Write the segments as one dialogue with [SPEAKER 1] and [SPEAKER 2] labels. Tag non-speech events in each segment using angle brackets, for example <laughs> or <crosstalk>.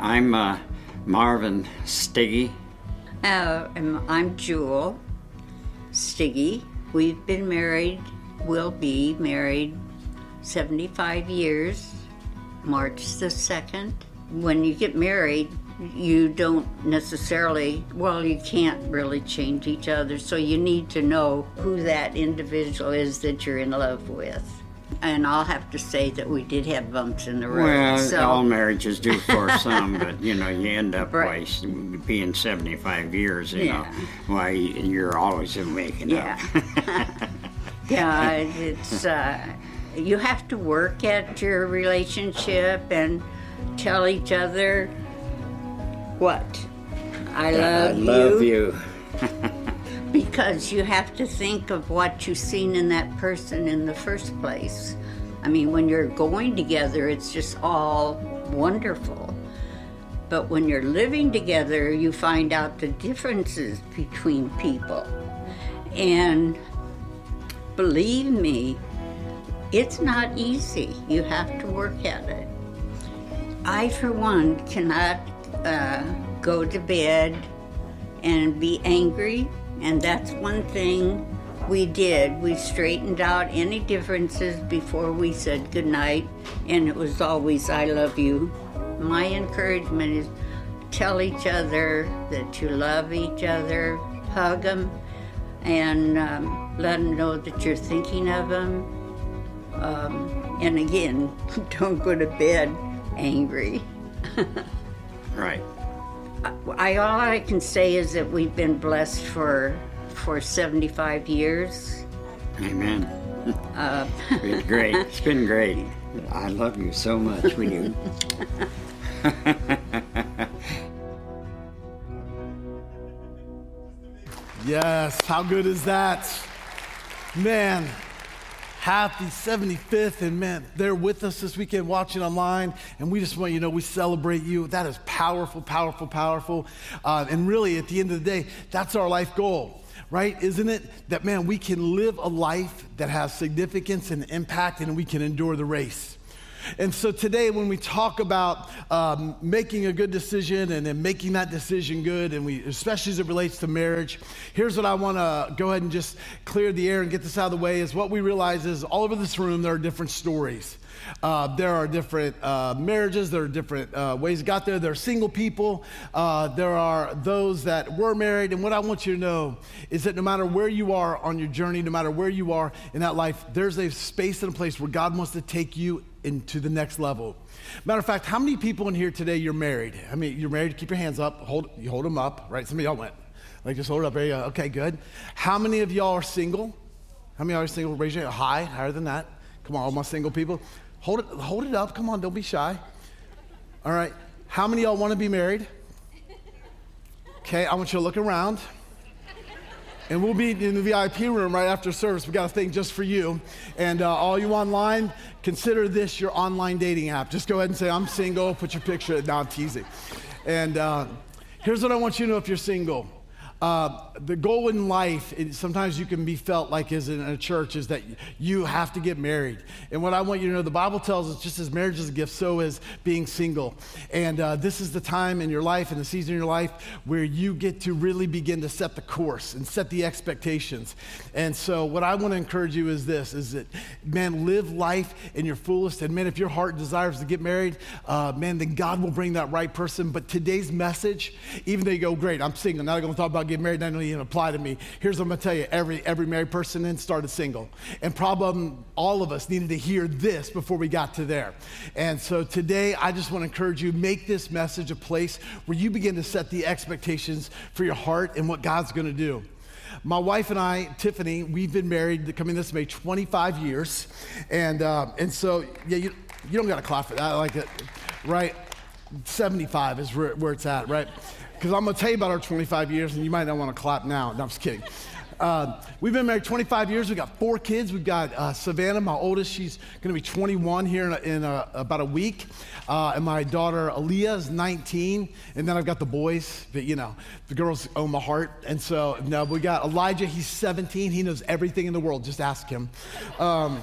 [SPEAKER 1] I'm uh, Marvin Stiggy.
[SPEAKER 2] Uh, I'm Jewel Stiggy. We've been married, will be married 75 years, March the 2nd. When you get married, you don't necessarily, well, you can't really change each other, so you need to know who that individual is that you're in love with. And I'll have to say that we did have bumps in the road.
[SPEAKER 1] Well,
[SPEAKER 2] so,
[SPEAKER 1] all marriages do for <laughs> some, but you know, you end up
[SPEAKER 2] Right.
[SPEAKER 1] being 75 years, you know.
[SPEAKER 2] Yeah.
[SPEAKER 1] Why, you're always making
[SPEAKER 2] Yeah.
[SPEAKER 1] up. <laughs>
[SPEAKER 2] yeah, it's uh, you have to work at your relationship and tell each other what I love,
[SPEAKER 1] I love you. <laughs>
[SPEAKER 2] because you have to think of what you've seen in that person in the first place. I mean, when you're going together, it's just all wonderful. But when you're living together, you find out the differences between people. And believe me, it's not easy. You have to work at it. I, for one, cannot uh, go to bed and be angry, and that's one thing we did. We straightened out any differences before we said goodnight, and it was always, I love you. My encouragement is tell each other that you love each other, hug them, and um, let them know that you're thinking of them. Um, and again, <laughs> don't go to bed angry. <laughs>
[SPEAKER 1] Right.
[SPEAKER 2] I all I can say is that we've been blessed for for 75 years.
[SPEAKER 1] Amen.
[SPEAKER 2] Uh,
[SPEAKER 1] It's been great. It's been great. I love you so much. We do. <laughs>
[SPEAKER 3] Yes, how good is that? Man, happy 75th, and man, they're with us this weekend watching online, and we just want you to know we celebrate you. That is powerful, powerful, powerful. Uh, and really, at the end of the day, that's our life goal, right? Isn't it? That, man, we can live a life that has significance and impact, and we can endure the race. And so today, when we talk about um, making a good decision and then making that decision good, and we, especially as it relates to marriage, here's what I want to go ahead and just clear the air and get this out of the way. Is what we realize is all over this room there are different stories. Uh, there are different uh, marriages. There are different uh, ways got there. There are single people. Uh, there are those that were married. And what I want you to know is that no matter where you are on your journey, no matter where you are in that life, there's a space and a place where God wants to take you into the next level. Matter of fact, how many people in here today you're married? I mean, you're married. Keep your hands up. Hold you hold them up. Right. Some of y'all went. Like just hold it up. There you go. Okay, good. How many of y'all are single? How many of y'all are single? Raise your hand. High, higher than that. Come on, all my single people. Hold it, hold it up. Come on, don't be shy. All right. How many of y'all want to be married? Okay, I want you to look around. And we'll be in the VIP room right after service. We got a thing just for you. And uh, all you online, consider this your online dating app. Just go ahead and say, I'm single, put your picture, now I'm teasing. And uh, here's what I want you to know if you're single. Uh, the goal in life, sometimes you can be felt like is in a church, is that you have to get married. And what I want you to know, the Bible tells us just as marriage is a gift, so is being single. And uh, this is the time in your life and the season in your life where you get to really begin to set the course and set the expectations. And so what I want to encourage you is this, is that, man, live life in your fullest. And man, if your heart desires to get married, uh, man, then God will bring that right person. But today's message, even though you go, great, I'm single, now I'm going to talk about getting married, that doesn't even apply to me. Here's what I'm to tell you. Every, every married person then started single. And probably all of us needed to hear this before we got to there. And so today, I just want to encourage you, make this message a place where you begin to set the expectations for your heart and what God's to do. My wife and I, Tiffany, we've been married coming this May 25 years. And, uh, and so, yeah, you, you don't got to clap for that. I like it, right? 75 is where, where it's at, right? Because I'm going to tell you about our 25 years, and you might not want to clap now. No, I'm just kidding. Uh, we've been married 25 years. We've got four kids. We've got uh, Savannah, my oldest. She's going to be 21 here in, a, in a, about a week. Uh, and my daughter, Aaliyah, is 19. And then I've got the boys. But, you know, the girls own my heart. And so, no, we got Elijah. He's 17. He knows everything in the world. Just ask him. Um,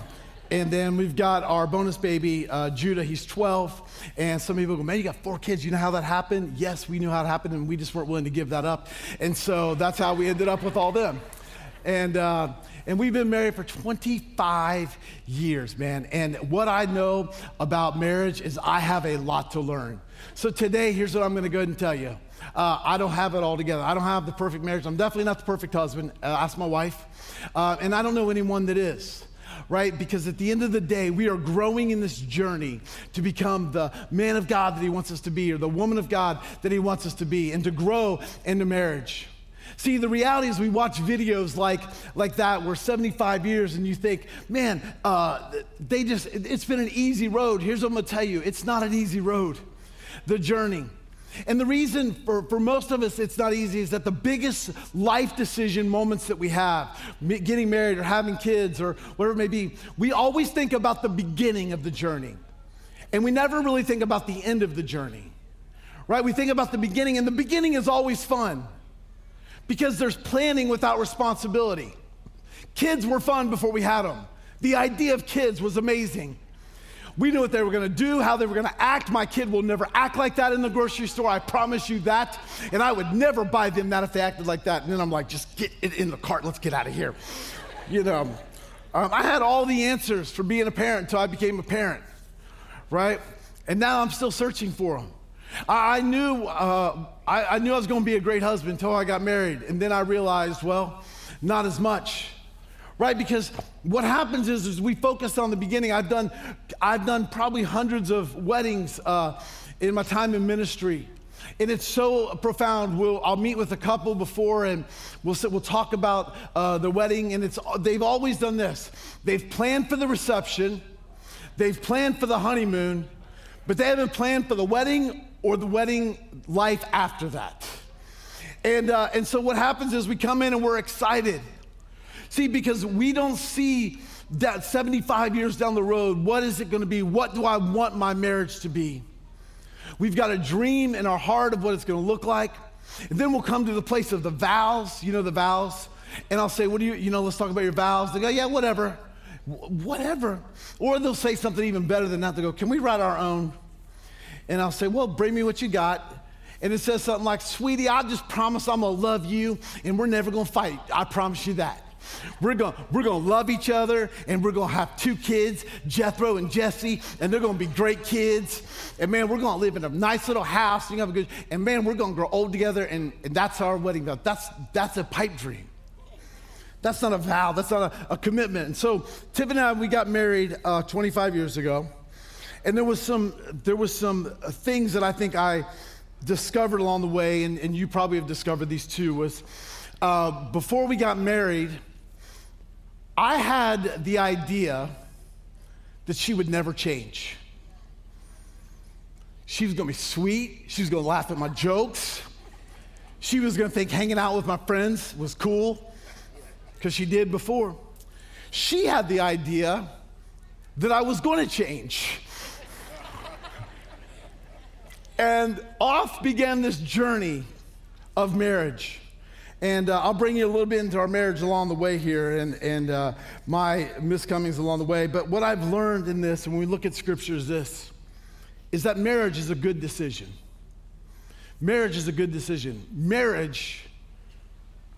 [SPEAKER 3] And then we've got our bonus baby, uh, Judah. He's 12. And some people go, man, you got four kids. You know how that happened? Yes, we knew how it happened, and we just weren't willing to give that up. And so that's how we ended up with all them. And, uh, and we've been married for 25 years, man. And what I know about marriage is I have a lot to learn. So today, here's what I'm going to go ahead and tell you. Uh, I don't have it all together. I don't have the perfect marriage. I'm definitely not the perfect husband. Uh, ask my wife. Uh, and I don't know anyone that is right? Because at the end of the day, we are growing in this journey to become the man of God that He wants us to be or the woman of God that He wants us to be and to grow into marriage. See, the reality is we watch videos like, like that where 75 years and you think, man, uh, they just, it's been an easy road. Here's what I'm gonna tell you it's not an easy road, the journey. And the reason for, for most of us it's not easy is that the biggest life decision moments that we have, getting married or having kids or whatever it may be, we always think about the beginning of the journey. And we never really think about the end of the journey, right? We think about the beginning, and the beginning is always fun because there's planning without responsibility. Kids were fun before we had them. The idea of kids was amazing. We knew what they were gonna do, how they were gonna act. My kid will never act like that in the grocery store, I promise you that. And I would never buy them that if they acted like that. And then I'm like, just get it in the cart, let's get out of here. You know, um, I had all the answers for being a parent until I became a parent, right? And now I'm still searching for them. I, knew, uh, I, I knew I was gonna be a great husband until I got married. And then I realized, well, not as much right? Because what happens is, is we focus on the beginning. I've done, I've done probably hundreds of weddings uh, in my time in ministry. And it's so profound. We'll, I'll meet with a couple before and we'll, sit, we'll talk about uh, the wedding. And it's, they've always done this they've planned for the reception, they've planned for the honeymoon, but they haven't planned for the wedding or the wedding life after that. And, uh, and so what happens is we come in and we're excited. See, because we don't see that 75 years down the road, what is it gonna be? What do I want my marriage to be? We've got a dream in our heart of what it's gonna look like. And then we'll come to the place of the vows, you know, the vows. And I'll say, What do you, you know, let's talk about your vows. They go, Yeah, whatever. whatever. Or they'll say something even better than that. They go, Can we write our own? And I'll say, Well, bring me what you got. And it says something like, Sweetie, I just promise I'm gonna love you and we're never gonna fight. I promise you that. We're going we're gonna love each other and we're going to have two kids, Jethro and Jesse, and they're going to be great kids. And man, we're going to live in a nice little house. And, have a good, and man, we're going to grow old together, and, and that's our wedding vow. That's, that's a pipe dream. That's not a vow, that's not a, a commitment. And so, Tiffany and I, we got married uh, 25 years ago. And there was some, there was some things that I think I discovered along the way, and, and you probably have discovered these too, was uh, before we got married, I had the idea that she would never change. She was gonna be sweet, she was gonna laugh at my jokes, she was gonna think hanging out with my friends was cool, because she did before. She had the idea that I was gonna change. and off began this journey of marriage. And uh, I'll bring you a little bit into our marriage along the way here and, and uh, my miscomings along the way. But what I've learned in this, and when we look at scripture, is this is that marriage is a good decision. Marriage is a good decision. Marriage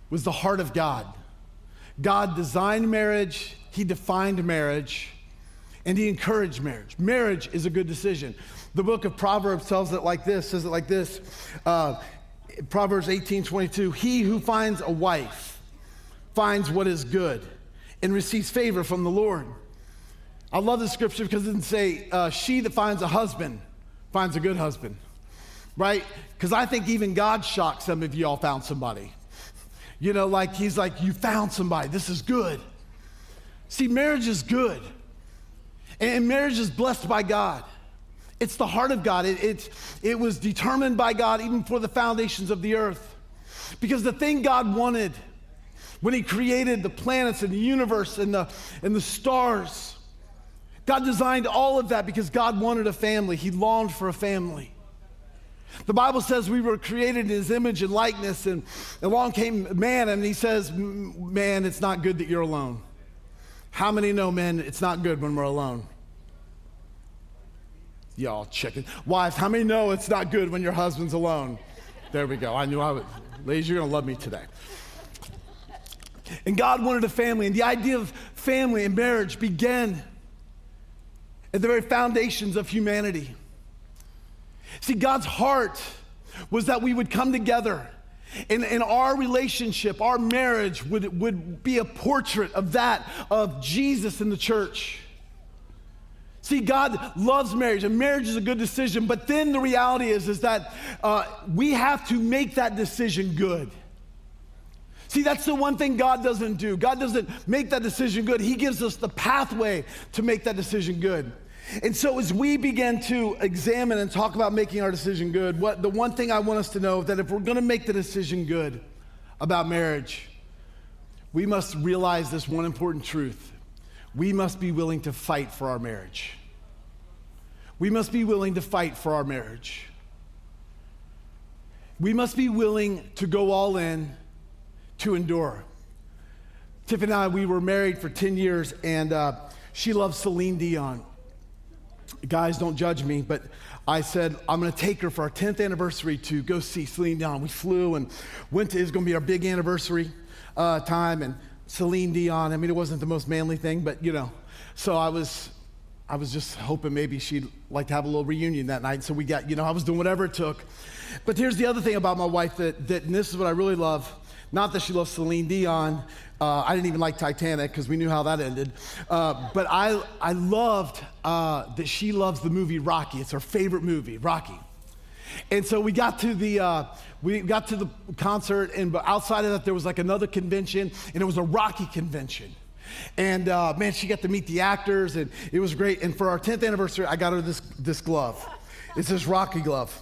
[SPEAKER 3] was the heart of God. God designed marriage, He defined marriage, and He encouraged marriage. Marriage is a good decision. The book of Proverbs tells it like this, says it like this. Uh, Proverbs 18 22, he who finds a wife finds what is good and receives favor from the Lord. I love this scripture because it doesn't say, uh, she that finds a husband finds a good husband, right? Because I think even God shocked some of y'all found somebody. You know, like he's like, you found somebody, this is good. See, marriage is good, and marriage is blessed by God. It's the heart of God. It, it, it was determined by God even for the foundations of the earth. Because the thing God wanted when He created the planets and the universe and the, and the stars, God designed all of that because God wanted a family. He longed for a family. The Bible says we were created in His image and likeness, and along came man, and He says, Man, it's not good that you're alone. How many know, men, it's not good when we're alone? Y'all chicken. Wives, how many know it's not good when your husband's alone? There we go. I knew I would. Ladies, you're going to love me today. And God wanted a family, and the idea of family and marriage began at the very foundations of humanity. See, God's heart was that we would come together and, and our relationship, our marriage would, would be a portrait of that of Jesus in the church. See, God loves marriage, and marriage is a good decision. But then the reality is, is that uh, we have to make that decision good. See, that's the one thing God doesn't do. God doesn't make that decision good. He gives us the pathway to make that decision good. And so, as we begin to examine and talk about making our decision good, what the one thing I want us to know that if we're going to make the decision good about marriage, we must realize this one important truth we must be willing to fight for our marriage. We must be willing to fight for our marriage. We must be willing to go all in to endure. Tiffany and I, we were married for 10 years, and uh, she loves Celine Dion. Guys, don't judge me, but I said, I'm gonna take her for our 10th anniversary to go see Celine Dion. We flew and went to, it's gonna be our big anniversary uh, time, and Celine Dion. I mean, it wasn't the most manly thing, but you know. So I was, I was just hoping maybe she'd like to have a little reunion that night. So we got, you know, I was doing whatever it took. But here's the other thing about my wife that, that this is what I really love. Not that she loves Celine Dion. Uh, I didn't even like Titanic because we knew how that ended. Uh, but I, I loved uh, that she loves the movie Rocky. It's her favorite movie, Rocky. And so we got to the uh, we got to the concert, and outside of that, there was like another convention, and it was a Rocky convention. And uh, man, she got to meet the actors, and it was great. And for our 10th anniversary, I got her this, this glove. It's this Rocky glove.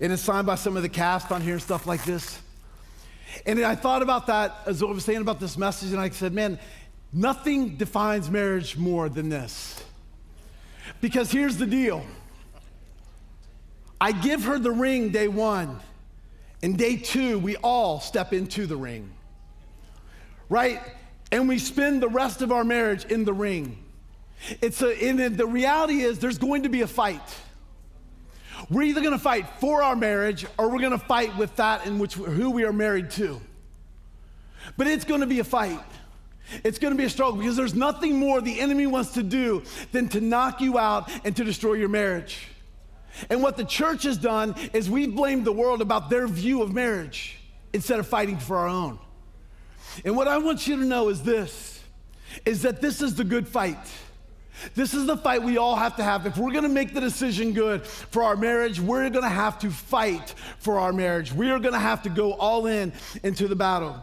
[SPEAKER 3] And it's signed by some of the cast on here and stuff like this. And I thought about that as I was saying about this message, and I said, man, nothing defines marriage more than this. Because here's the deal I give her the ring day one. And day two, we all step into the ring, right? And we spend the rest of our marriage in the ring. It's a, and the reality is, there's going to be a fight. We're either going to fight for our marriage or we're going to fight with that in which who we are married to. But it's going to be a fight. It's going to be a struggle because there's nothing more the enemy wants to do than to knock you out and to destroy your marriage. And what the church has done is we've blamed the world about their view of marriage instead of fighting for our own. And what I want you to know is this is that this is the good fight. This is the fight we all have to have. If we're gonna make the decision good for our marriage, we're gonna have to fight for our marriage. We are gonna have to go all in into the battle.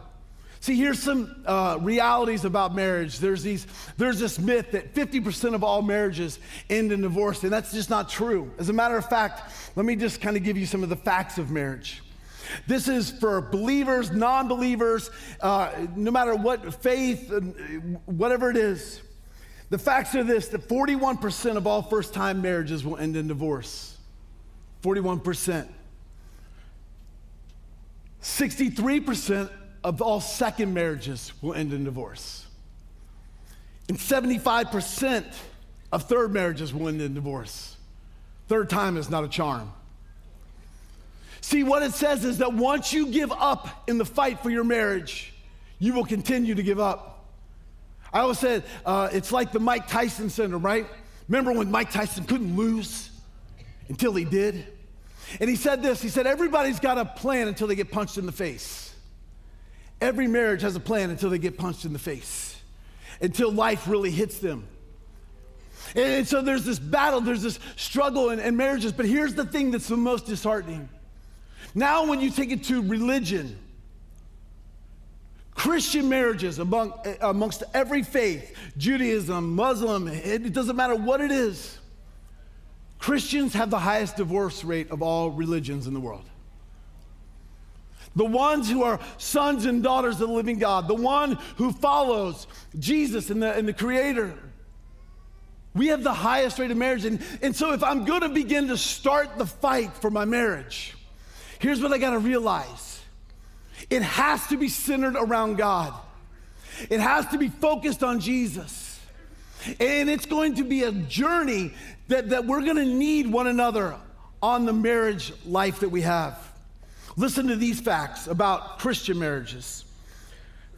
[SPEAKER 3] See, here's some uh, realities about marriage. There's, these, there's this myth that 50% of all marriages end in divorce, and that's just not true. As a matter of fact, let me just kind of give you some of the facts of marriage. This is for believers, non believers, uh, no matter what faith, uh, whatever it is. The facts are this that 41% of all first time marriages will end in divorce. 41%. 63% of all second marriages will end in divorce. And 75% of third marriages will end in divorce. Third time is not a charm. See, what it says is that once you give up in the fight for your marriage, you will continue to give up. I always said uh, it's like the Mike Tyson syndrome, right? Remember when Mike Tyson couldn't lose until he did? And he said this he said, Everybody's got a plan until they get punched in the face. Every marriage has a plan until they get punched in the face, until life really hits them. And, so there's this battle, there's this struggle in, in marriages. But here's the thing that's the most disheartening. Now, when you take it to religion, Christian marriages among, amongst every faith, Judaism, Muslim, it doesn't matter what it is, Christians have the highest divorce rate of all religions in the world the ones who are sons and daughters of the living God, the one who follows Jesus and the, and the Creator. We have the highest rate of marriage. And, and so, if I'm going to begin to start the fight for my marriage, here's what I got to realize it has to be centered around God, it has to be focused on Jesus. And it's going to be a journey that, that we're going to need one another on the marriage life that we have. Listen to these facts about Christian marriages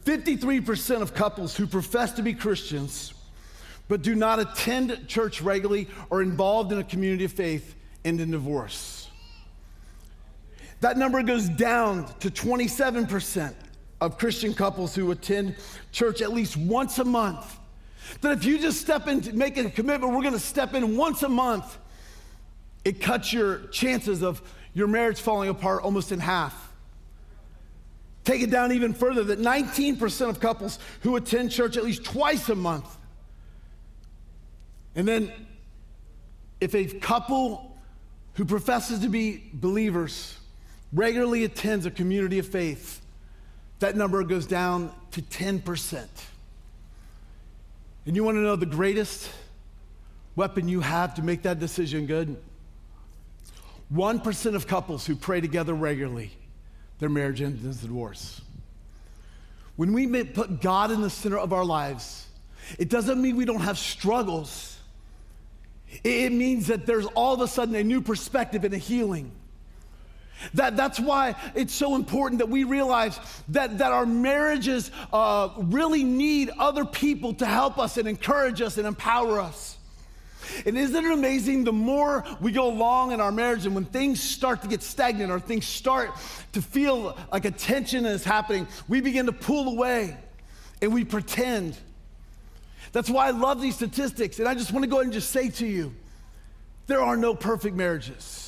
[SPEAKER 3] 53% of couples who profess to be Christians but do not attend church regularly or involved in a community of faith end in divorce. That number goes down to 27% of Christian couples who attend church at least once a month. That if you just step in, make a commitment, we're gonna step in once a month, it cuts your chances of your marriage falling apart almost in half. Take it down even further that 19% of couples who attend church at least twice a month. And then, if a couple who professes to be believers regularly attends a community of faith, that number goes down to 10%. And you want to know the greatest weapon you have to make that decision good? 1% of couples who pray together regularly, their marriage ends in divorce. When we put God in the center of our lives, it doesn't mean we don't have struggles. It means that there's all of a sudden a new perspective and a healing. That, that's why it's so important that we realize that, that our marriages uh, really need other people to help us and encourage us and empower us. And isn't it amazing the more we go along in our marriage and when things start to get stagnant or things start to feel like a tension is happening, we begin to pull away and we pretend. That's why I love these statistics. And I just want to go ahead and just say to you there are no perfect marriages.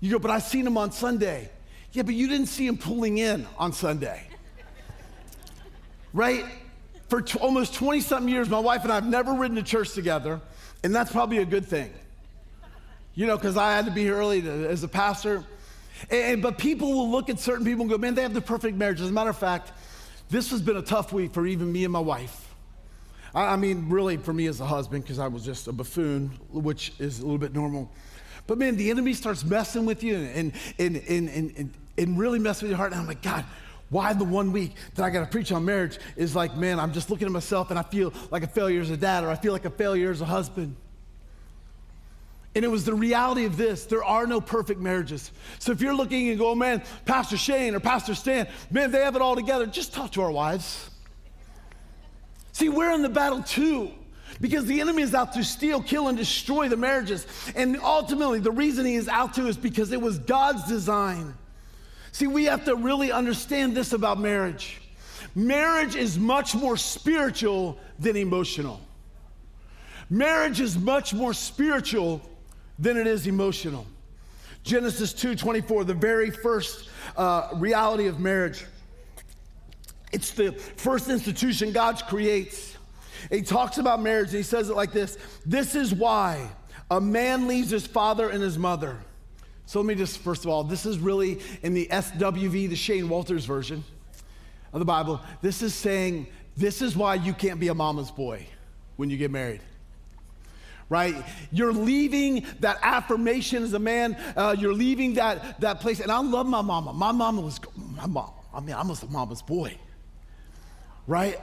[SPEAKER 3] You go, but I seen him on Sunday. Yeah, but you didn't see him pulling in on Sunday. right? For t- almost 20 something years, my wife and I have never ridden to church together, and that's probably a good thing. You know, because I had to be here early to, as a pastor. And, but people will look at certain people and go, man, they have the perfect marriage. As a matter of fact, this has been a tough week for even me and my wife. I, I mean, really, for me as a husband, because I was just a buffoon, which is a little bit normal. But man, the enemy starts messing with you and, and, and, and, and, really messing with your heart. And I'm like, God, why the one week that I got to preach on marriage is like, man, I'm just looking at myself and I feel like a failure as a dad or I feel like a failure as a husband. And it was the reality of this there are no perfect marriages. So if you're looking and go, oh, man, Pastor Shane or Pastor Stan, man, they have it all together, just talk to our wives. See, we're in the battle too. Because the enemy is out to steal, kill, and destroy the marriages. And ultimately, the reason he is out to is because it was God's design. See, we have to really understand this about marriage. Marriage is much more spiritual than emotional. Marriage is much more spiritual than it is emotional. Genesis 2:24, the very first uh, reality of marriage. It's the first institution God creates. He talks about marriage and he says it like this This is why a man leaves his father and his mother. So let me just, first of all, this is really in the SWV, the Shane Walters version of the Bible. This is saying, this is why you can't be a mama's boy when you get married right? You're leaving that affirmation as a man. Uh, you're leaving that, that place. And I love my mama. My mama was, my mom, I mean, I was a mama's boy, right?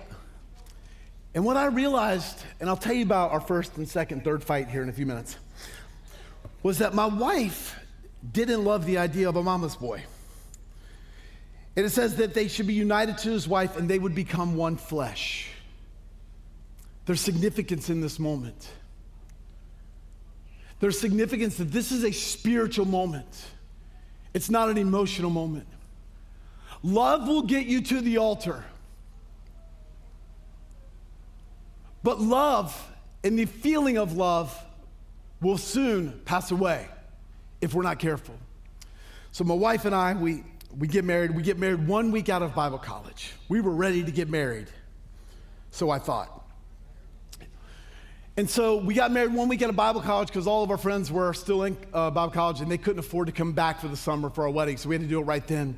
[SPEAKER 3] And what I realized, and I'll tell you about our first and second, third fight here in a few minutes, was that my wife didn't love the idea of a mama's boy. And it says that they should be united to his wife and they would become one flesh. There's significance in this moment. There's significance that this is a spiritual moment, it's not an emotional moment. Love will get you to the altar. But love and the feeling of love will soon pass away if we're not careful. So my wife and I, we, we get married. We get married one week out of Bible college. We were ready to get married. So I thought. And so we got married one week out of Bible college because all of our friends were still in uh, Bible college and they couldn't afford to come back for the summer for our wedding. So we had to do it right then.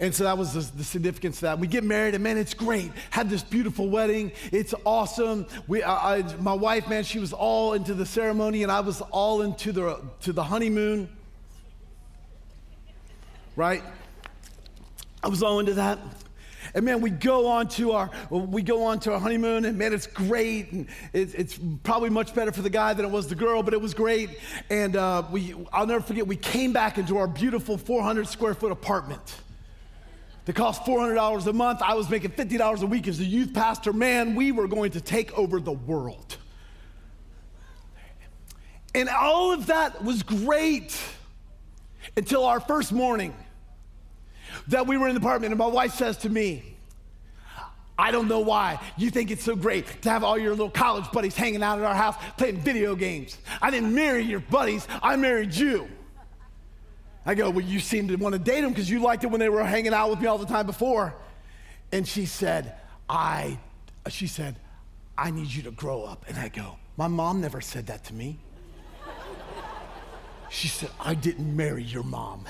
[SPEAKER 3] And so that was the, the, significance of that. We get married, and man, it's great. Had this beautiful wedding. It's awesome. We, I, I, my wife, man, she was all into the ceremony, and I was all into the to the honeymoon. Right? I was all into that. And man, we go on to our we go on to our honeymoon, and man, it's great, and it's, it's probably much better for the guy than it was the girl, but it was great. And uh, we, I'll never forget, we came back into our beautiful 400 square foot apartment. That cost $400 a month. I was making $50 a week as a youth pastor. Man, we were going to take over the world. And all of that was great until our first morning that we were in the apartment, and my wife says to me, I don't know why you think it's so great to have all your little college buddies hanging out at our house playing video games. I didn't marry your buddies, I married you. I go, Well, you seem to want to date them because you liked it when they were hanging out with me all the time before. And she said, I, she said, I need you to grow up. And I go, My mom never said that to me. She said, I didn't marry your mom.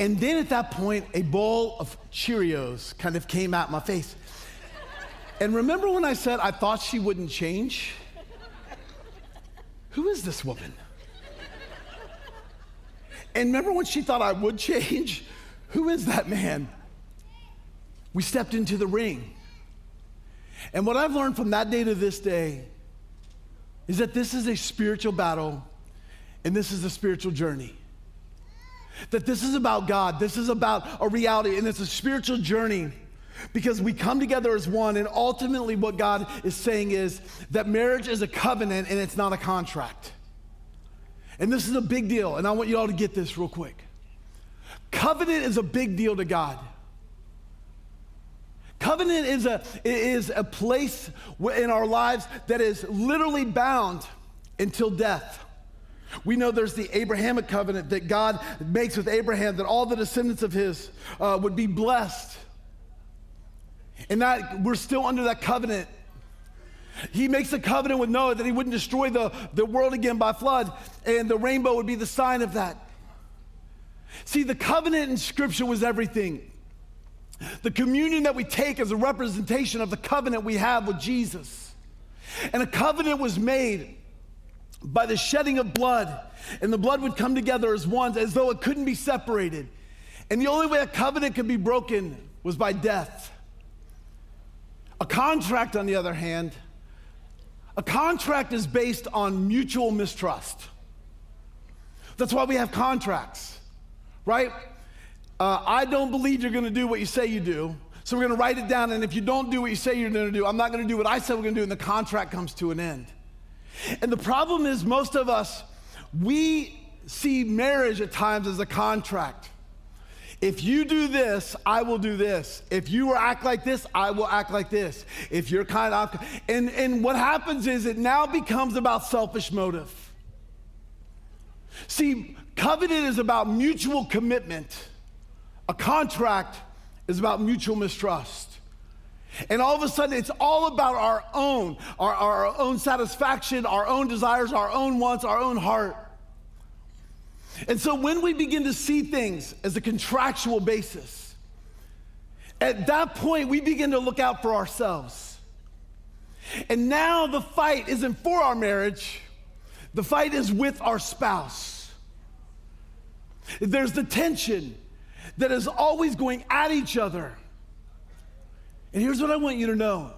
[SPEAKER 3] And then at that point, a bowl of Cheerios kind of came out my face. And remember when I said I thought she wouldn't change? Who is this woman? And remember when she thought I would change? <laughs> Who is that man? We stepped into the ring. And what I've learned from that day to this day is that this is a spiritual battle and this is a spiritual journey. That this is about God, this is about a reality, and it's a spiritual journey because we come together as one, and ultimately, what God is saying is that marriage is a covenant and it's not a contract. And this is a big deal, and I want you all to get this real quick. Covenant is a big deal to God. Covenant is a, is a place in our lives that is literally bound until death. We know there's the Abrahamic covenant that God makes with Abraham that all the descendants of his uh, would be blessed. And that we're still under that covenant. He makes a covenant with Noah that he wouldn't destroy the, the world again by flood, and the rainbow would be the sign of that. See, the covenant in Scripture was everything. The communion that we take is a representation of the covenant we have with Jesus. And a covenant was made by the shedding of blood, and the blood would come together as one, as though it couldn't be separated. And the only way a covenant could be broken was by death. A contract, on the other hand, a contract is based on mutual mistrust. That's why we have contracts, right? Uh, I don't believe you're going to do what you say you do, so we're going to write it down. And if you don't do what you say you're going to do, I'm not going to do what I said we're going to do, and the contract comes to an end. And the problem is, most of us, we see marriage at times as a contract. If you do this, I will do this. If you act like this, I will act like this. If you're kind of, and, and what happens is it now becomes about selfish motive. See, covenant is about mutual commitment, a contract is about mutual mistrust. And all of a sudden, it's all about our own, our, our own satisfaction, our own desires, our own wants, our own heart. And so when we begin to see things as a contractual basis, at that point, we begin to look out for ourselves. And now the fight isn't for our marriage, the fight is with our spouse. There's the tension that is always going at each other. And here's what I want you to know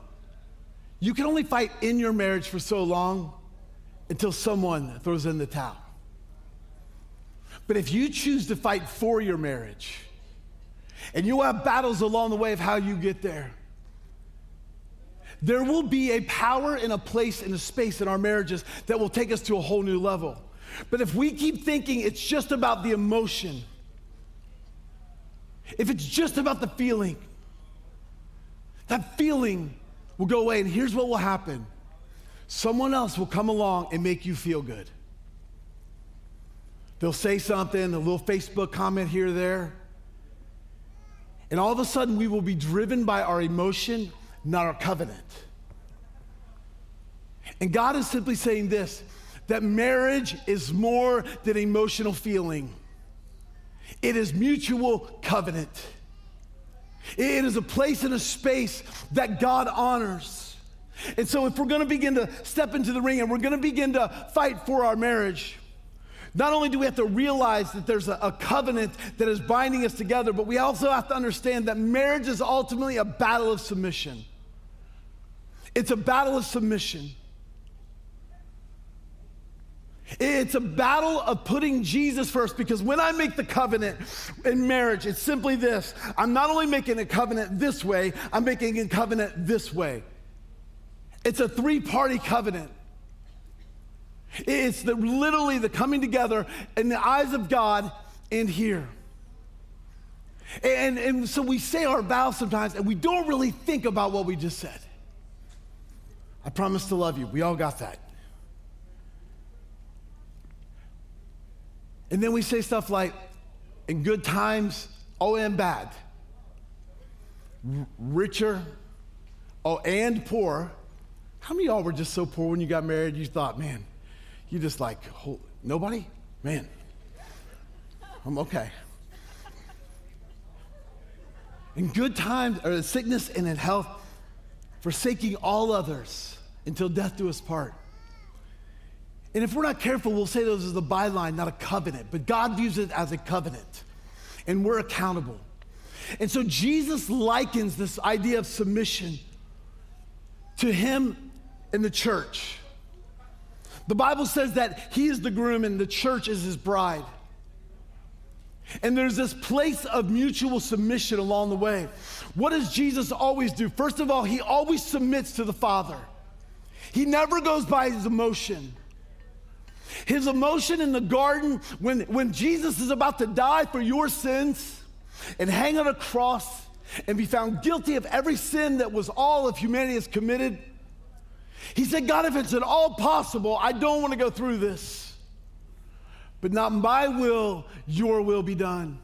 [SPEAKER 3] you can only fight in your marriage for so long until someone throws in the towel. But if you choose to fight for your marriage, and you'll have battles along the way of how you get there, there will be a power and a place and a space in our marriages that will take us to a whole new level. But if we keep thinking it's just about the emotion, if it's just about the feeling, that feeling will go away, and here's what will happen someone else will come along and make you feel good. They'll say something, a little Facebook comment here or there. And all of a sudden, we will be driven by our emotion, not our covenant. And God is simply saying this that marriage is more than emotional feeling, it is mutual covenant. It is a place and a space that God honors. And so, if we're gonna begin to step into the ring and we're gonna begin to fight for our marriage, Not only do we have to realize that there's a, a, covenant that is binding us together, but we also have to understand that marriage is ultimately a battle of submission. It's a battle of submission. It's a battle of putting Jesus first because when I make the covenant in marriage, it's simply this I'm not only making a covenant this way, I'm making a covenant this way. It's a three party covenant. It's the, literally the coming together in the eyes of God and here. And, and so we say our vows sometimes and we don't really think about what we just said. I promise to love you. We all got that. And then we say stuff like, in good times, oh, and bad. R- richer, oh, and poor. How many of y'all were just so poor when you got married you thought, man, you just like, oh, nobody? Man, I'm okay. In good times, or in sickness and in health, forsaking all others until death do us part. And if we're not careful, we'll say those as a byline, not a covenant. But God views it as a covenant, and we're accountable. And so Jesus likens this idea of submission to him and the church. The Bible says that he is the groom and the church is his bride. And there's this place of mutual submission along the way. What does Jesus always do? First of all, he always submits to the Father. He never goes by his emotion. His emotion in the garden when, when Jesus is about to die for your sins and hang on a cross and be found guilty of every sin that was all of humanity has committed. He said, God, if it's at all possible, I don't want to go through this. But not my will, your will be done.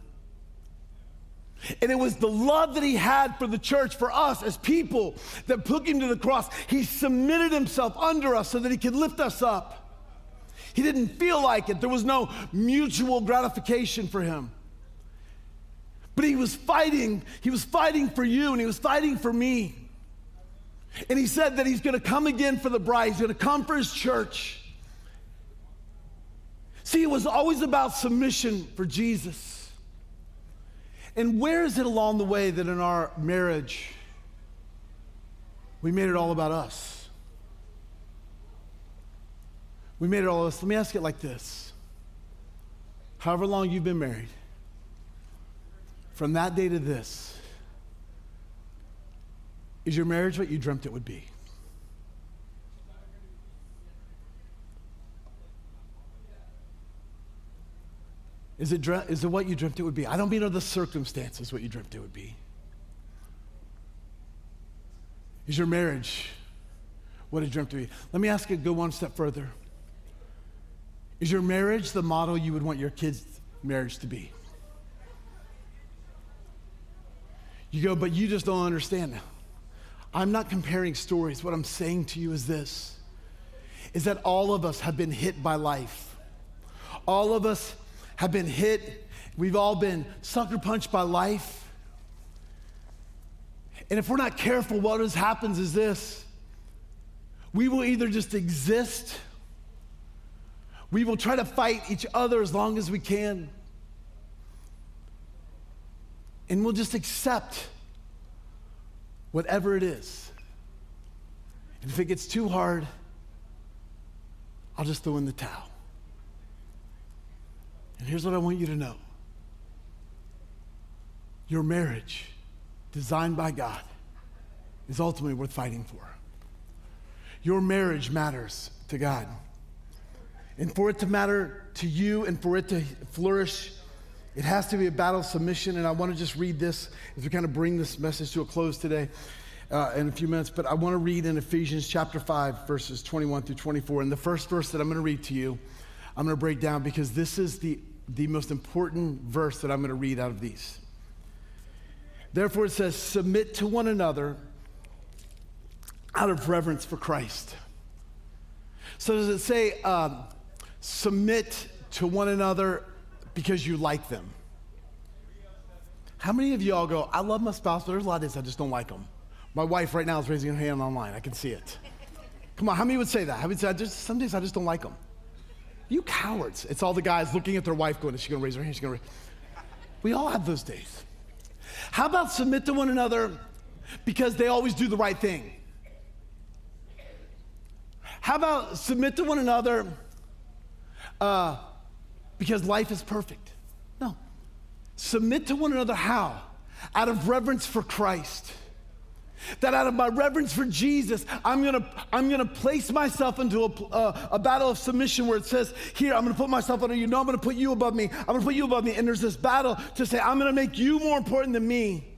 [SPEAKER 3] And it was the love that he had for the church, for us as people, that took him to the cross. He submitted himself under us so that he could lift us up. He didn't feel like it. There was no mutual gratification for him. But he was fighting. He was fighting for you and he was fighting for me. And he said that he's going to come again for the bride. He's going to come for his church. See, it was always about submission for Jesus. And where is it along the way that in our marriage we made it all about us? We made it all this. Let me ask it like this. However long you've been married, from that day to this, is your marriage what you dreamt it would be? Is it, is it what you dreamt it would be? I don't mean are the circumstances what you dreamt it would be. Is your marriage what it dreamt to be? Let me ask you, go one step further. Is your marriage the model you would want your kids' marriage to be? You go, but you just don't understand. I'm not comparing stories. What I'm saying to you is this is that all of us have been hit by life. All of us have been hit. We've all been sucker punched by life. And if we're not careful, what happens is this we will either just exist we will try to fight each other as long as we can. And we'll just accept whatever it is. And if it gets too hard, I'll just throw in the towel. And here's what I want you to know your marriage, designed by God, is ultimately worth fighting for. Your marriage matters to God. And for it to matter to you and for it to flourish, it has to be a battle of submission. And I want to just read this as we kind of bring this message to a close today uh, in a few minutes. But I want to read in Ephesians chapter 5, verses 21 through 24. And the first verse that I'm going to read to you, I'm going to break down because this is the, the most important verse that I'm going to read out of these. Therefore, it says, Submit to one another out of reverence for Christ. So, does it say, um, submit to one another because you like them. How many of y'all go, I love my spouse, but there's a lot of days I just don't like them? My wife right now is raising her hand online. I can see it. Come on, how many would say that? How many would say, just, some days I just don't like them? You cowards. It's all the guys looking at their wife going, is she gonna raise her hand? She's gonna raise. We all have those days. How about submit to one another because they always do the right thing? How about submit to one another uh, because life is perfect? No. Submit to one another how? Out of reverence for Christ. That out of my reverence for Jesus, I'm gonna, I'm gonna place myself into a, uh, a battle of submission where it says, Here, I'm gonna put myself under you. No, I'm gonna put you above me. I'm gonna put you above me. And there's this battle to say, I'm gonna make you more important than me.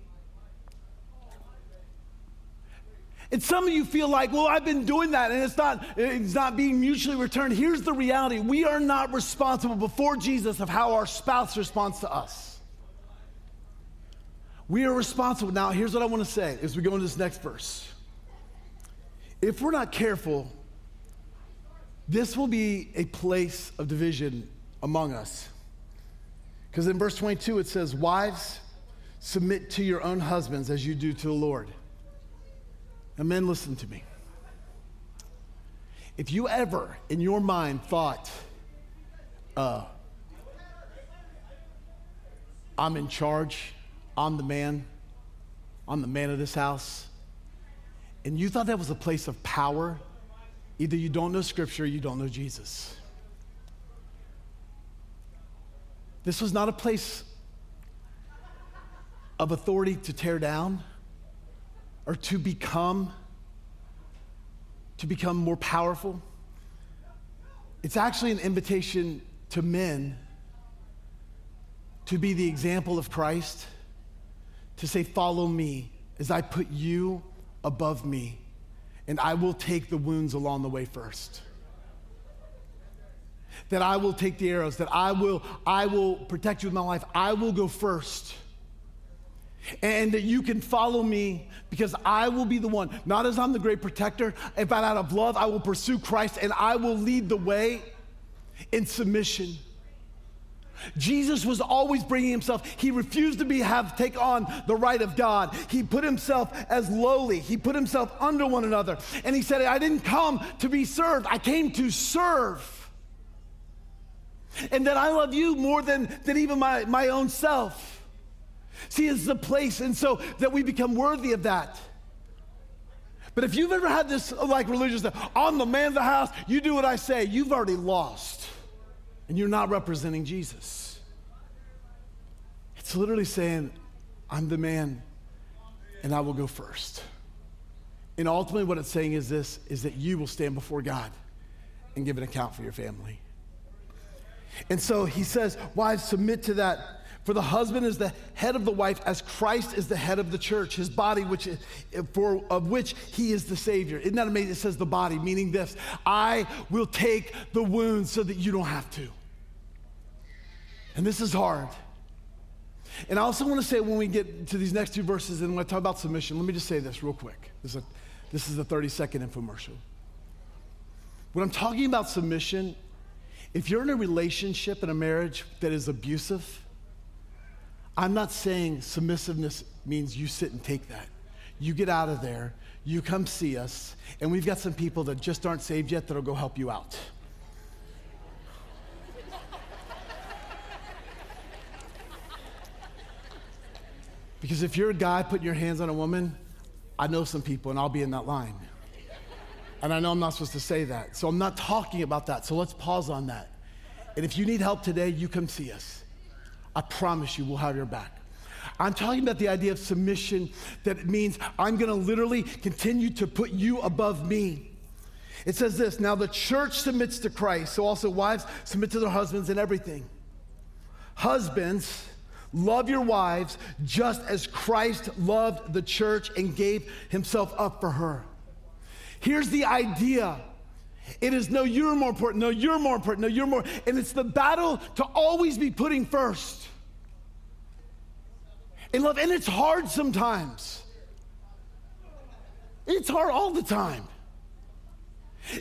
[SPEAKER 3] And some of you feel like, well, I've been doing that and it's not, it's not being mutually returned. Here's the reality we are not responsible before Jesus of how our spouse responds to us. We are responsible. Now, here's what I want to say as we go into this next verse. If we're not careful, this will be a place of division among us. Because in verse 22, it says, Wives, submit to your own husbands as you do to the Lord. And men, listen to me. If you ever in your mind thought, uh, I'm in charge, I'm the man, I'm the man of this house, and you thought that was a place of power, either you don't know Scripture or you don't know Jesus. This was not a place of authority to tear down or to become to become more powerful it's actually an invitation to men to be the example of Christ to say follow me as I put you above me and I will take the wounds along the way first. That I will take the arrows that I will I will protect you with my life. I will go first and that you can follow me because I will be the one, not as I'm the great protector, but out of love, I will pursue Christ and I will lead the way in submission. Jesus was always bringing himself. He refused to be have take on the right of God. He put himself as lowly. He put himself under one another. And he said, "I didn't come to be served. I came to serve." And that I love you more than, than even my, my own self. See, it's the place, and so that we become worthy of that. But if you've ever had this like religious I'm the man of the house, you do what I say, you've already lost. And you're not representing Jesus. It's literally saying, I'm the man and I will go first. And ultimately what it's saying is this is that you will stand before God and give an account for your family. And so he says, wives, submit to that for the husband is the head of the wife, as Christ is the head of the church, his body, which is, for of which he is the Savior. Isn't that amazing? It says the body, meaning this: I will take the wounds so that you don't have to. And this is hard. And I also want to say when we get to these next two verses and when I talk about submission, let me just say this real quick. This is a, this is a 30 second infomercial. When I'm talking about submission, if you're in a relationship in a marriage that is abusive, I'm not saying submissiveness means you sit and take that. You get out of there, you come see us, and we've got some people that just aren't saved yet that'll go help you out. Because if you're a guy putting your hands on a woman, I know some people and I'll be in that line. And I know I'm not supposed to say that. So I'm not talking about that. So let's pause on that. And if you need help today, you come see us. I promise you, we'll have your back. I'm talking about the idea of submission that it means I'm going to literally continue to put you above me. It says this now the church submits to Christ, so also wives submit to their husbands in everything. Husbands, love your wives just as Christ loved the church and gave himself up for her. Here's the idea it is no, you're more important. No, you're more important. No, you're more. And it's the battle to always be putting first. In love, and it's hard sometimes. It's hard all the time.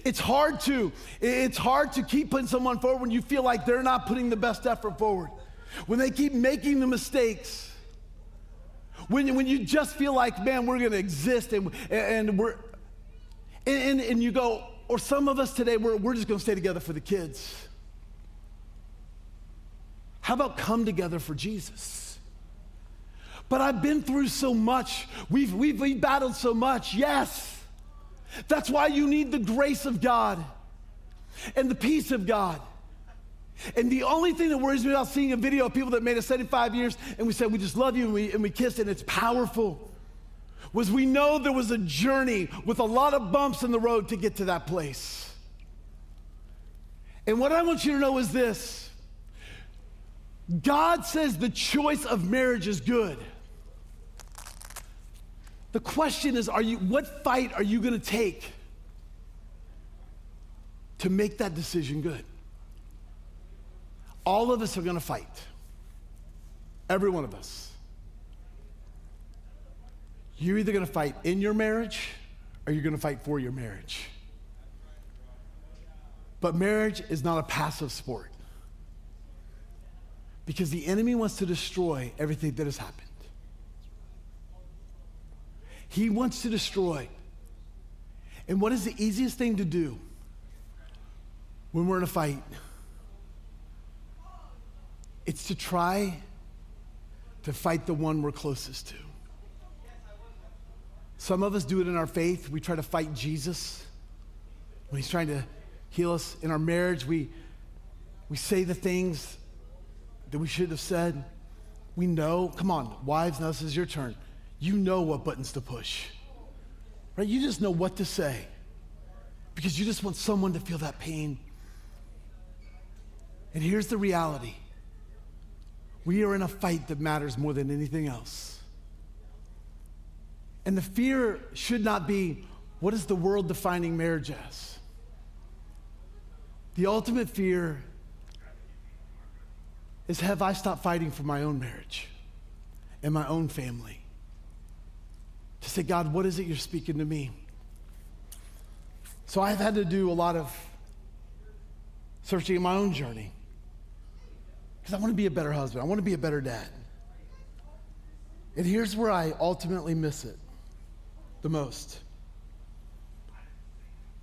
[SPEAKER 3] It's hard to it's hard to keep putting someone forward when you feel like they're not putting the best effort forward. When they keep making the mistakes. When, when you just feel like, man, we're going to exist and, and we're and, and, and you go, or some of us today, we're, we're just going to stay together for the kids. How about come together for Jesus? But I've been through so much. We've, we've, we've battled so much. Yes. That's why you need the grace of God and the peace of God. And the only thing that worries me about seeing a video of people that made it 75 years and we said, we just love you and we, and we kissed and it's powerful was we know there was a journey with a lot of bumps in the road to get to that place. And what I want you to know is this God says the choice of marriage is good. The question is, are you, what fight are you going to take to make that decision good? All of us are going to fight. Every one of us. You're either going to fight in your marriage or you're going to fight for your marriage. But marriage is not a passive sport because the enemy wants to destroy everything that has happened. He wants to destroy. And what is the easiest thing to do when we're in a fight? It's to try to fight the one we're closest to. Some of us do it in our faith. We try to fight Jesus when he's trying to heal us. In our marriage, we, we say the things that we should have said. We know, come on, wives, now this is your turn. You know what buttons to push, right? You just know what to say because you just want someone to feel that pain. And here's the reality we are in a fight that matters more than anything else. And the fear should not be what is the world defining marriage as? The ultimate fear is have I stopped fighting for my own marriage and my own family? To say, God, what is it you're speaking to me? So I've had to do a lot of searching in my own journey because I want to be a better husband, I want to be a better dad. And here's where I ultimately miss it the most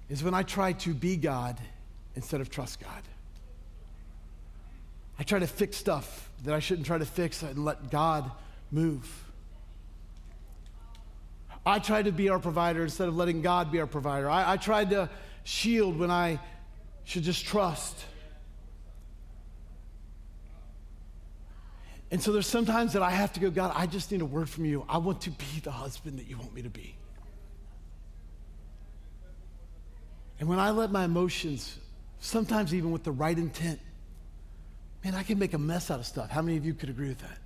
[SPEAKER 3] is when I try to be God instead of trust God. I try to fix stuff that I shouldn't try to fix and let God move. I tried to be our provider instead of letting God be our provider. I, I tried to shield when I should just trust. And so there's sometimes that I have to go, God, I just need a word from you. I want to be the husband that you want me to be. And when I let my emotions, sometimes even with the right intent, man, I can make a mess out of stuff. How many of you could agree with that?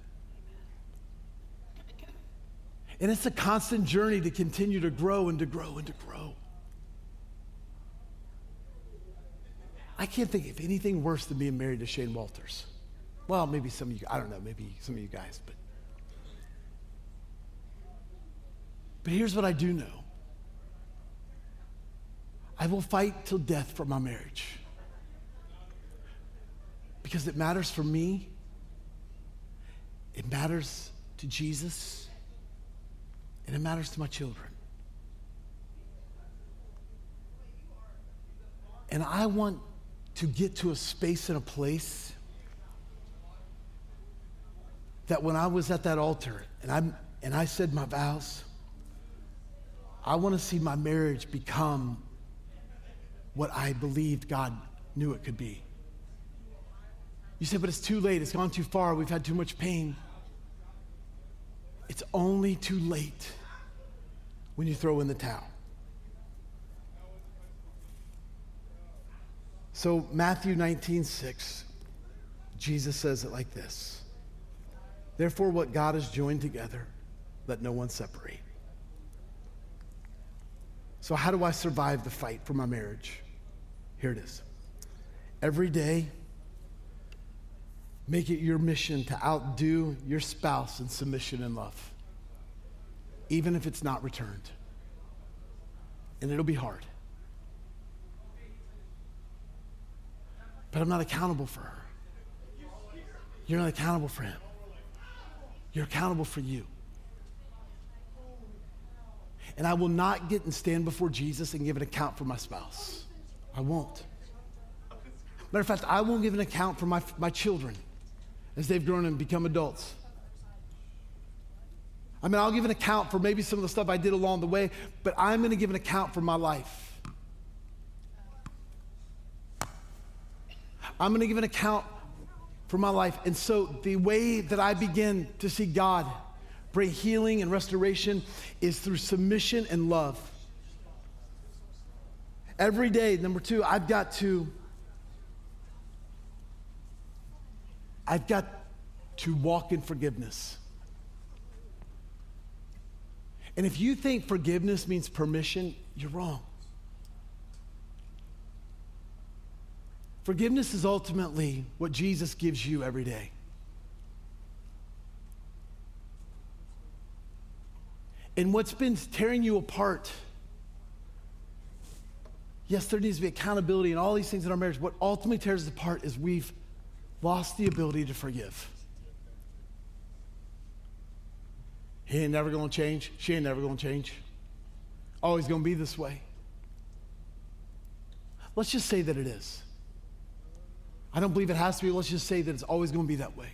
[SPEAKER 3] And it's a constant journey to continue to grow and to grow and to grow. I can't think of anything worse than being married to Shane Walters. Well, maybe some of you, I don't know, maybe some of you guys, but. But here's what I do know I will fight till death for my marriage. Because it matters for me, it matters to Jesus, and it matters to my children. And I want to get to a space and a place that when I was at that altar and I, and I said my vows, I want to see my marriage become what I believed God knew it could be. You said, but it's too late. It's gone too far. We've had too much pain. It's only too late when you throw in the towel. So, Matthew 19, 6, Jesus says it like this Therefore, what God has joined together, let no one separate. So, how do I survive the fight for my marriage? Here it is. Every day, Make it your mission to outdo your spouse in submission and love, even if it's not returned. And it'll be hard. But I'm not accountable for her. You're not accountable for him. You're accountable for you. And I will not get and stand before Jesus and give an account for my spouse. I won't. Matter of fact, I won't give an account for my, my children as they've grown and become adults. I mean, I'll give an account for maybe some of the stuff I did along the way, but I'm going to give an account for my life. I'm going to give an account for my life. And so the way that I begin to see God bring healing and restoration is through submission and love. Every day, number two, I've got to I've got to walk in forgiveness. And if you think forgiveness means permission, you're wrong. Forgiveness is ultimately what Jesus gives you every day. And what's been tearing you apart, yes, there needs to be accountability and all these things in our marriage. What ultimately tears us apart is we've lost the ability to forgive. He ain't never gonna change. She ain't never gonna change. Always gonna be this way. Let's just say that it is. I don't believe it has to be. Let's just say that it's always gonna be that way.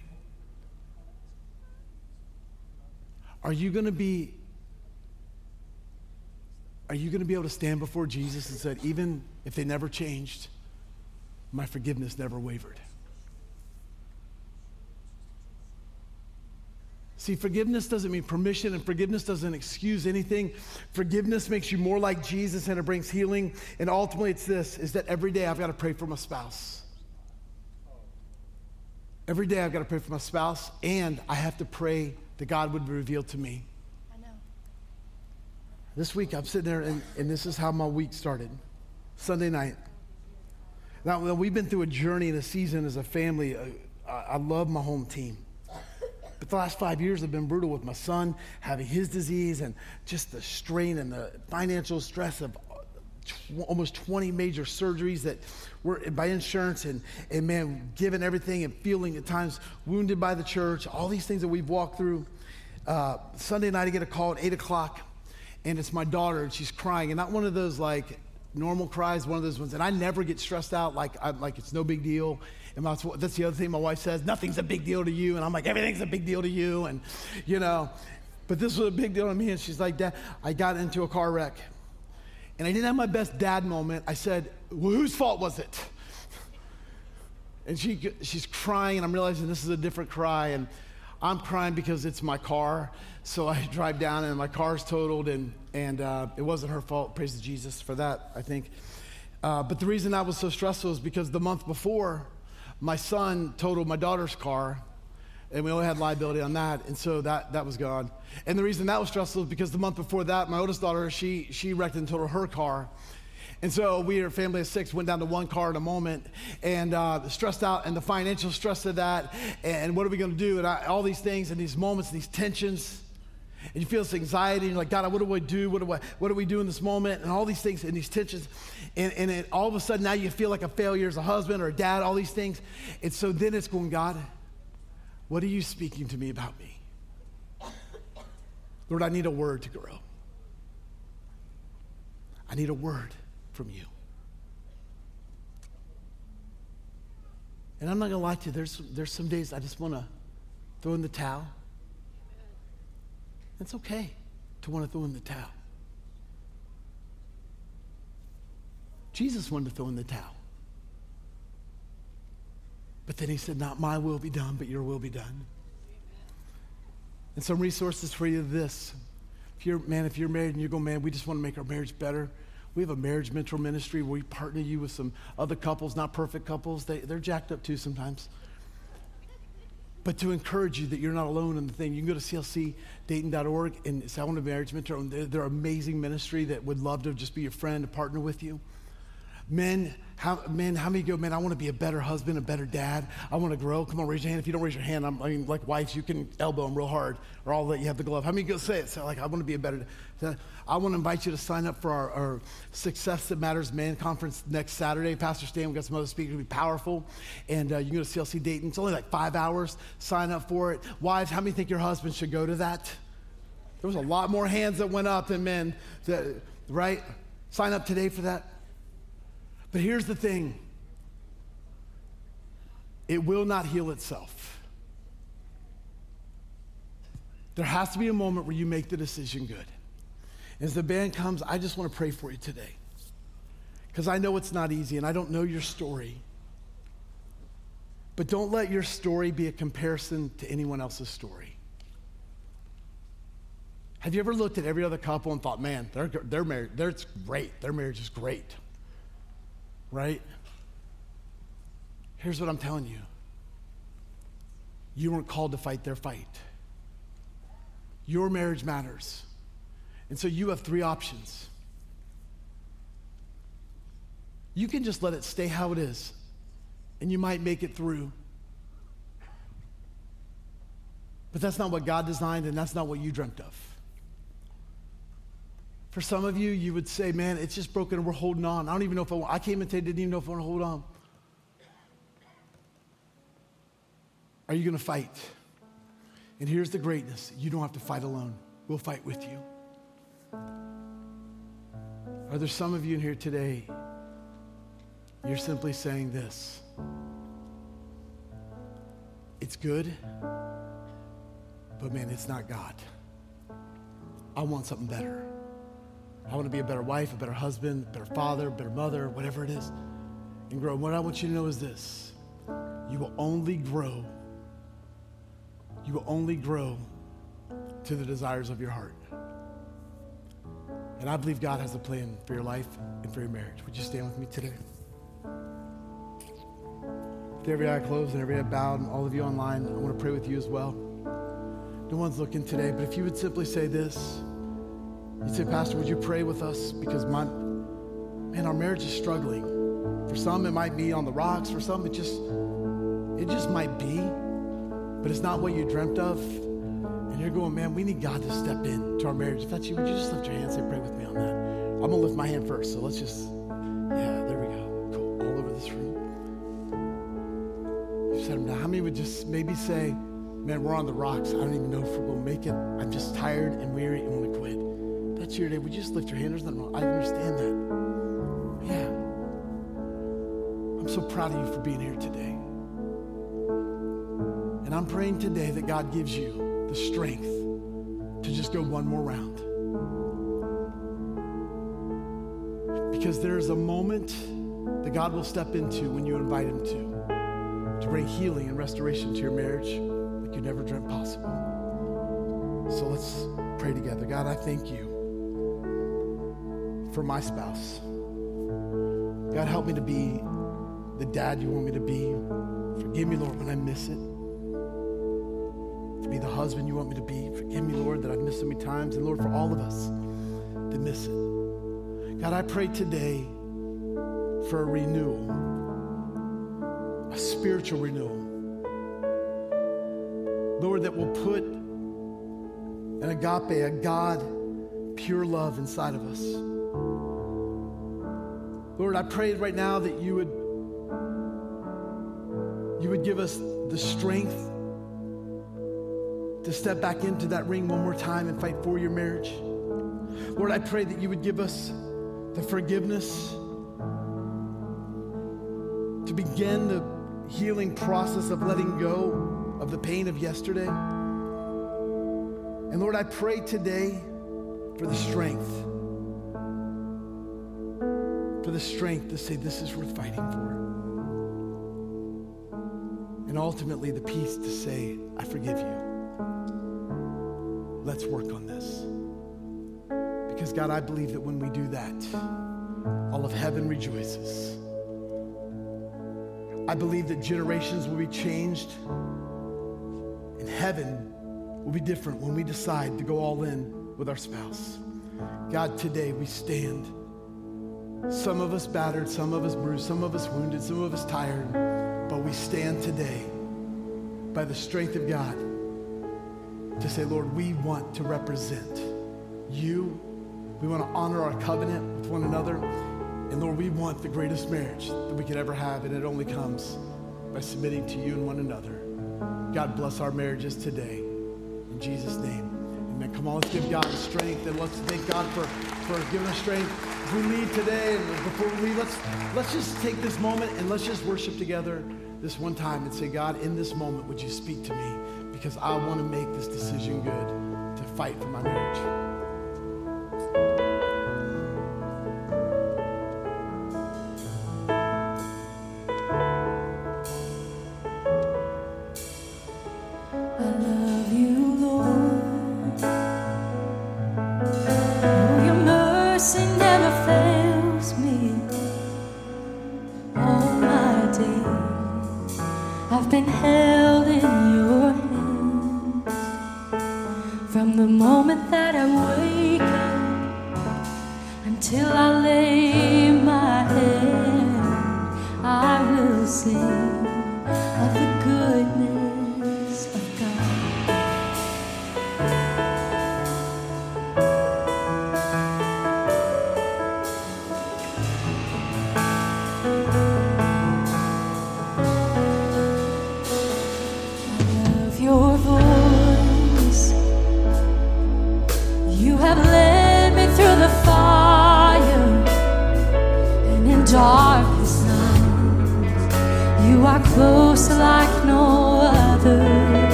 [SPEAKER 3] Are you gonna be are you going to be able to stand before Jesus and say, even if they never changed, my forgiveness never wavered? See, forgiveness doesn't mean permission, and forgiveness doesn't excuse anything. Forgiveness makes you more like Jesus, and it brings healing. And ultimately, it's this: is that every day I've got to pray for my spouse. Every day I've got to pray for my spouse, and I have to pray that God would reveal to me. I know. This week I'm sitting there, and, and this is how my week started. Sunday night. Now, we've been through a journey and a season as a family. Uh, I love my home team. But the last five years have been brutal with my son having his disease and just the strain and the financial stress of almost 20 major surgeries that were by insurance and, and man, given everything and feeling at times wounded by the church, all these things that we've walked through. Uh, Sunday night, I get a call at 8 o'clock, and it's my daughter, and she's crying, and not one of those like normal cries, one of those ones. And I never get stressed out like, I'm, like it's no big deal. And that's, the other thing my wife says, nothing's a big deal to you. And I'm like, everything's a big deal to you. And, you know, but this was a big deal to me. And she's like, Dad, I got into a car wreck. And I didn't have my best dad moment. I said, well, whose fault was it? And she, she's crying, and I'm realizing this is a different cry. And I'm crying because it's my car. So I <laughs> drive down, and my car's totaled, and, and uh, it wasn't her fault. Praise Jesus for that, I think. Uh, but the reason that was so stressful is because the month before, my son totaled my daughter's car, and we only had liability on that, and so that, that was gone. And the reason that was stressful is because the month before that, my oldest daughter, she, she wrecked and totaled her car. And so we, a family of six, went down to one car in a moment and uh, stressed out and the financial stress of that. And what are we going to do? And I, all these things and these moments, these tensions. And you feel this anxiety, and you're like, God, what do I do? What do, I, what do we do in this moment? And all these things and these tensions. And, and it, all of a sudden, now you feel like a failure as a husband or a dad, all these things. And so then it's going, God, what are you speaking to me about me? Lord, I need a word to grow. I need a word from you. And I'm not going to lie to you, there's, there's some days I just want to throw in the towel. It's okay to want to throw in the towel. Jesus wanted to throw in the towel. But then he said, Not my will be done, but your will be done. And some resources for you this. If you're, man, if you're married and you go, man, we just want to make our marriage better. We have a marriage mentor ministry where we partner you with some other couples, not perfect couples. They, they're jacked up too sometimes but to encourage you that you're not alone in the thing. You can go to clcdayton.org and say, I want a marriage mentor. They're, they're amazing ministry that would love to just be your friend, to partner with you. Men, how, men, how many go, man, I want to be a better husband, a better dad. I want to grow. Come on, raise your hand. If you don't raise your hand, I'm, i mean, like wives, you can elbow them real hard, or I'll you have the glove. How many go say it? Say, like, I want to be a better I want to invite you to sign up for our, our Success That Matters Man Conference next Saturday. Pastor Stan, we've got some other speakers. It'll be powerful. And uh, you can go to CLC Dayton. It's only like five hours. Sign up for it. Wives, how many think your husband should go to that? There was a lot more hands that went up than men, that, right? Sign up today for that. But here's the thing it will not heal itself. There has to be a moment where you make the decision good. As the band comes, I just want to pray for you today. Because I know it's not easy and I don't know your story. But don't let your story be a comparison to anyone else's story. Have you ever looked at every other couple and thought, man, they're, they're married, they're, it's great, their marriage is great, right? Here's what I'm telling you you weren't called to fight their fight. Your marriage matters. And so you have three options. You can just let it stay how it is, and you might make it through. But that's not what God designed, and that's not what you dreamt of. For some of you, you would say, Man, it's just broken and we're holding on. I don't even know if I want, I came and didn't even know if I want to hold on. Are you going to fight? And here's the greatness you don't have to fight alone, we'll fight with you. Are there some of you in here today? You're simply saying this it's good, but man, it's not God. I want something better. I want to be a better wife, a better husband, a better father, a better mother, whatever it is, and grow. And what I want you to know is this you will only grow, you will only grow to the desires of your heart. And I believe God has a plan for your life and for your marriage. Would you stand with me today? With every eye closed and every head bowed, and all of you online, I want to pray with you as well. No one's looking today, but if you would simply say this, you'd say, Pastor, would you pray with us? Because my, man, our marriage is struggling. For some, it might be on the rocks. For some, it just, it just might be, but it's not what you dreamt of. And you're going, man, we need God to step in to our marriage. If that's you, would you just lift your hand and say, pray with me on that? I'm to lift my hand first. So let's just, yeah, there we go. Cool. All over this room. You said them now. How many would just maybe say, man, we're on the rocks. I don't even know if we're to make it. I'm just tired and weary and want to quit. That's your day. Would you just lift your hand? There's nothing wrong. I understand that. Yeah. I'm so proud of you for being here today. And I'm praying today that God gives you the strength to just go one more round. Because there's a moment that God will step into when you invite Him to, to bring healing and restoration to your marriage like you never dreamt possible. So let's pray together. God, I thank you for my spouse. God, help me to be the dad you want me to be. Forgive me, Lord, when I miss it to be the husband you want me to be. Forgive me, Lord, that I've missed so many times. And Lord, for all of us to miss it. God, I pray today for a renewal, a spiritual renewal. Lord, that will put an agape, a God, pure love inside of us. Lord, I pray right now that you would you would give us the strength to step back into that ring one more time and fight for your marriage. Lord, I pray that you would give us the forgiveness to begin the healing process of letting go of the pain of yesterday. And Lord, I pray today for the strength, for the strength to say, this is worth fighting for. And ultimately, the peace to say, I forgive you. Let's work on this. Because, God, I believe that when we do that, all of heaven rejoices. I believe that generations will be changed and heaven will be different when we decide to go all in with our spouse. God, today we stand. Some of us battered, some of us bruised, some of us wounded, some of us tired, but we stand today by the strength of God to say, Lord, we want to represent you. We want to honor our covenant with one another. And Lord, we want the greatest marriage that we could ever have, and it only comes by submitting to you and one another. God bless our marriages today. In Jesus' name. Amen. Come on, let's give God strength and let's thank God for, for giving us strength we leave today and before we leave, let's, let's just take this moment and let's just worship together this one time and say, God, in this moment, would you speak to me?
[SPEAKER 4] Because I want to make this decision good to fight for my marriage.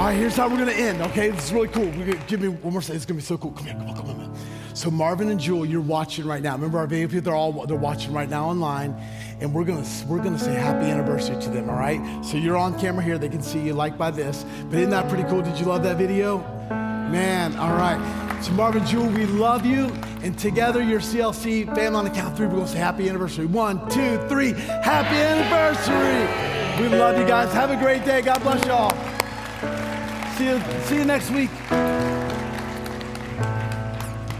[SPEAKER 3] All
[SPEAKER 4] right, here's how we're gonna end, okay? This is really cool. We're gonna, give me one more second. It's gonna be so cool. Come here, come on, come on, man. So Marvin and Jewel, you're watching right now. Remember our VIP, they're all they're watching right now online. And we're gonna we're gonna say happy anniversary to them, all right? So you're on camera here, they can see you like by this. But isn't that pretty cool? Did you love that video? Man, all right. So Marvin Jewel, we love you. And together, your CLC family on the count three, we're gonna say happy anniversary. One, two, three, happy anniversary. We love you guys. Have a great day. God bless y'all.
[SPEAKER 3] See you, see you next week.